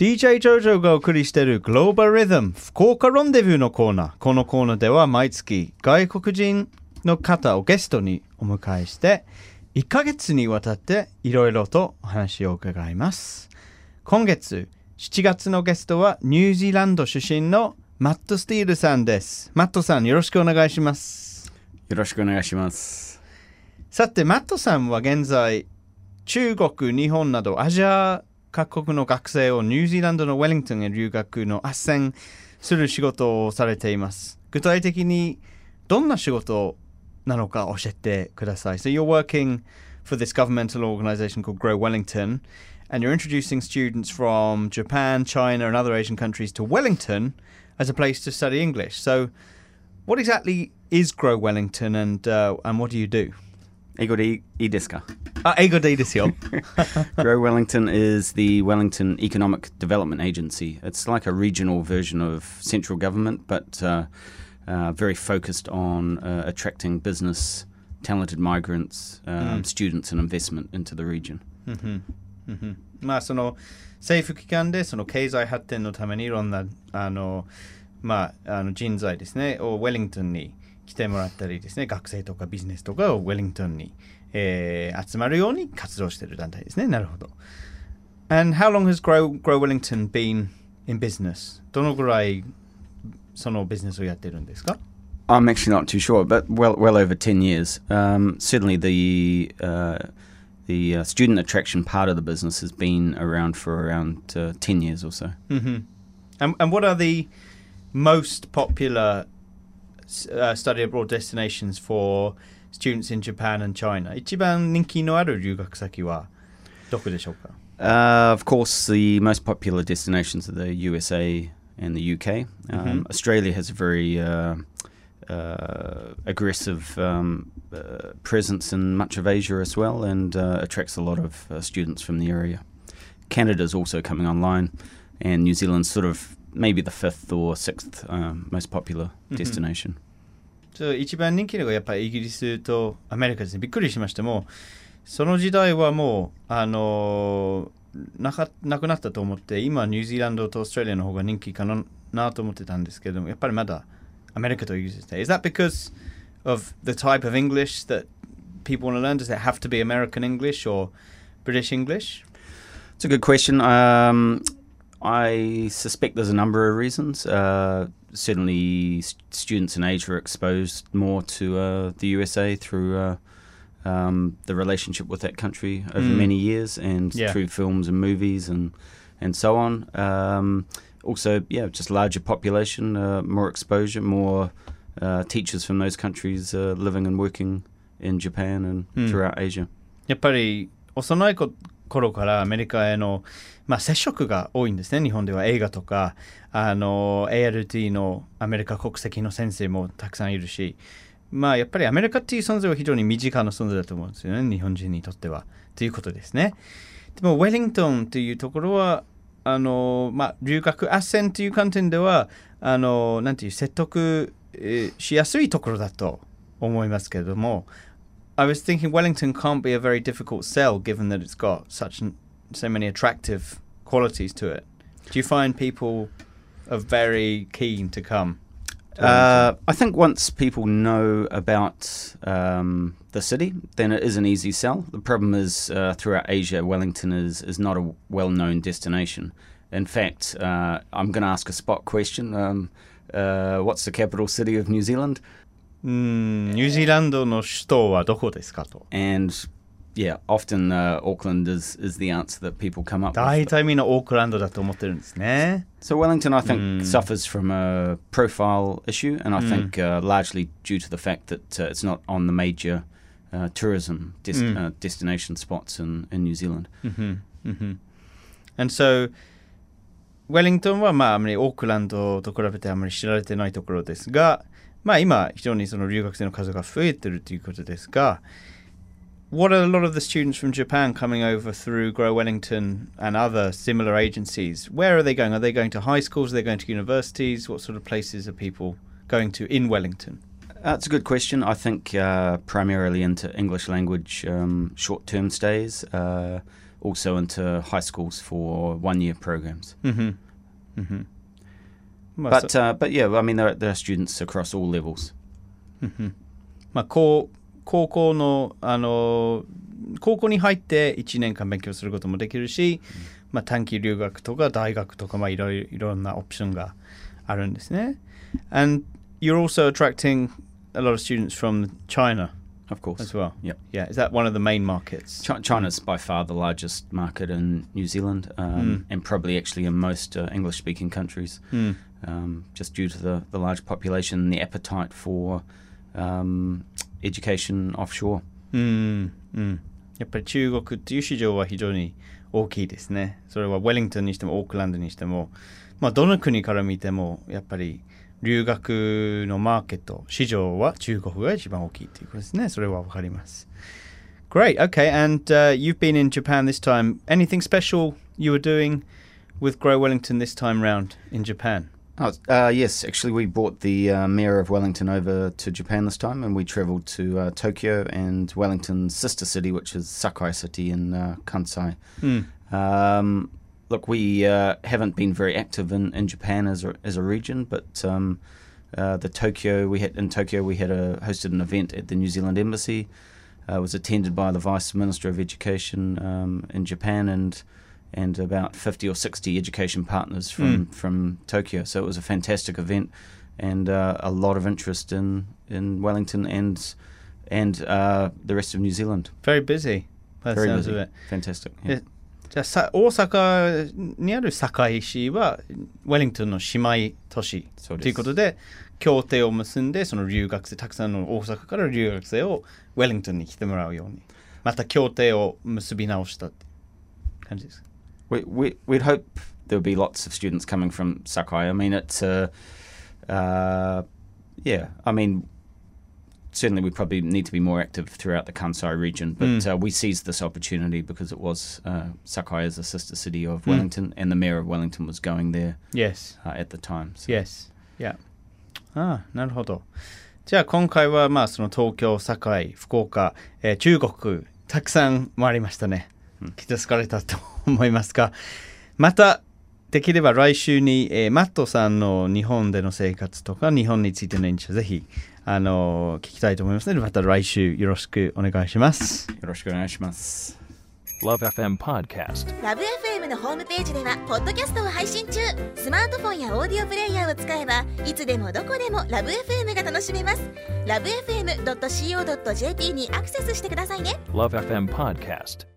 DJ ジョジョがお送りしているグローバルリズム福岡ロンデビューのコーナー。このコーナーでは毎月外国人の方をゲストにお迎えして1ヶ月にわたっていろいろとお話を伺います。今月7月のゲストはニュージーランド出身のマット・スティールさんです。マットさんよろしくお願いします。よろしくお願いします。さて、マットさんは現在、中国、日本などアジア各国の学生をニュージーランドのウェリントンへ留学の斡旋する仕事をされています。具体的にどんな仕事なのか教えてください。So you're working for this governmental organization called Grow Wellington and you're introducing students from Japan, China and other Asian countries to Wellington as a place to study English. So what exactly is Grow Wellington and, uh, and what do you do? 英語でいいいいですかあ、英語でいいですよ。 Grow Wellington is the Wellington Economic Development Agency. It's like a regional version of central government, but uh, uh, very focused on uh, attracting business, talented migrants, um, students, and investment into the region. まあその政府機関でその経済発展のためにいろんなあの、まあ、あの人材ですねをウェリントンに 来てもらったりですね学生とかビジネスとかをウェリントンに、えー集まるように活動している団体ですねなるほど And how long has Grow, Grow Wellington been in business? どのぐらいそのビジネスをやってるんですか I'm actually not too sure, but well, well over ten years. Um, certainly, the uh, the uh, student attraction part of the business has been around for around uh, ten years or so. Mm-hmm. And, and what are the most popular s- uh, study abroad destinations for students in Japan and China? 一番人気のある留学先はどこでしょうか Uh, of course, the most popular destinations are the USA and the UK. Um, Australia has a very uh, uh, aggressive um, uh, presence in much of Asia as well and uh, attracts a lot of uh, students from the area. Canada's also coming online, and New Zealand's sort of maybe the fifth or sixth um, most popular destination. そう一番人気のがやっぱりイギリスとアメリカですね。びっくりしました。もうその時代はもうあのーなかなくなったと思って今ニュージーランドとオーストラリアの方が人気かななと思ってたんですけどもやっぱりまだアメリカとイギリスですね。Is that because of the type of English that people want to learn? Does it have to be American English or British English? It's a good question. Um, I suspect there's a number of reasons. Uh, certainly, s- students in Asia are exposed more to uh, the USA through uh, um, the relationship with that country over Mm. many years and Yeah. through films and movies and and so on. Um, also, yeah, just larger population, uh, more exposure, more uh, teachers from those countries uh, living and working in Japan and Mm. throughout Asia. やっぱり幼いこ 頃からアメリカへの、まあ、接触が多いんですね。日本では映画とかあの ALT のアメリカ国籍の先生もたくさんいるしまあやっぱりアメリカっていう存在は非常に身近な存在だと思うんですよね。日本人にとっては。ということですね。でもウェリントンというところはあのまあ留学斡旋という観点ではあのなんていう説得、しやすいところだと思いますけれども I was thinking Wellington can't be a very difficult sell given that it's got such n- so many attractive qualities to it. Do you find people are very keen to come? to Uh, I think once people know about um, the city, then it is an easy sell. The problem is uh, throughout Asia, Wellington is, is not a well known destination. In fact, uh, I'm going to ask a spot question. Um, uh, what's the capital city of New Zealand? うん、ニュージーランドの首都はどこですかと。 And yeah, often uh, Auckland is, is the answer that people come up 大 with. 体みんなオークランドだと思ってるんですね。 So Wellington, I think, Mm. suffers from a profile issue, and I think uh, largely due to the fact that uh, it's not on the major uh, tourism des- Mm. uh, destination spots in, in New Zealand. うんうんうん And so ウェリントンはまああまりオークランドと比べてあまり知られてないところですが、 まあ今非常にその留学生の数が増えてるということですが、What are a lot of the students from Japan coming over through Grow Wellington and other similar agencies? Where are they going? Are they going to high schools? Are they going to universities? What sort of places are people going to in Wellington? Uh, it's a good question. I think uh, primarily into English language um, short term stays. Uh, also into high schools for one year programs. うんうんうんうん まあ But uh, but yeah, I mean there are, there are students across all levels. まあ、高高校のあの高校に入って1年間勉強することもできるし、まあ、短期留学とか大学とか、まあ、いろいろいろんなオプションがあるんですね。And you're also attracting a lot of students from China Of course. as well. Yep. Yeah, is that one of the main markets? Chi- China's by far the largest market in New Zealand, um, and probably actually in most uh, English-speaking countries, Hmm. um, just due to the, the large population and the appetite for um, education offshore. うん、うん。やっぱり中国っていう市場は非常に大きいですね。それはウェリントンにしてもオークランドにしても、まあ、どの国から見てもやっぱり 留学のマーケット、市場は中国が一番大きいということですね。それはわかります。Great, okay, and uh, you've been in Japan this time. Anything special you were doing with Grow Wellington this time round in Japan? Oh, uh, yes, actually, we brought the uh, mayor of Wellington over to Japan this time, and we travelled to uh, Tokyo and Wellington's sister city, which is Sakai City in uh, Kansai. Hmm. Um, look, we uh, haven't been very active in, in Japan as a, as a region, but um, uh, the Tokyo we had in Tokyo we had a, hosted an event at the New Zealand Embassy. Uh, it was attended by the Vice Minister of Education um, in Japan and and about 50 or 60 education partners from, from Tokyo. So it was a fantastic event and uh, a lot of interest in, in Wellington and and uh, the rest of New Zealand. Very busy. Very sounds busy. it. Fantastic. Yeah. Yeah. じゃあさ大阪にある堺市はウェリントンの姉妹都市ということで協定を結んでその留学生たくさんの大阪から留学生をウェリントンに来てもらうように。また協定を結び直したって感じですか？We, we, we'd hope there'll be lots of students coming from Sakai. I mean, it's, uh, uh, yeah, I mean, certainly we probably need to be more active throughout the Kansai region, but Mm. uh, we seized this opportunity because it was uh, Sakai is a sister city of Wellington, and the mayor of Wellington was going there Yes uh, at the time. So. Yes Yeah ああなるほどじゃあ今回はまあその東京堺福岡、えー中国たくさん回りましたね気づかれたと思いますがまたできれば来週に、えーマットさんの日本での生活とか日本についての印象ぜひ あの聞きたいと思いますのでまた来週よろしくお願いします。Yoroshiku onegaishimasu. Love FM Podcast. ラブ f m のホームページではポッドキャストを配信中スマートフォンやオーディオプレイヤーを使えばいつでもどこでもラブ f m が楽しめますラブ FM.co.jp にアクセスしてくださいね Love FM Podcast.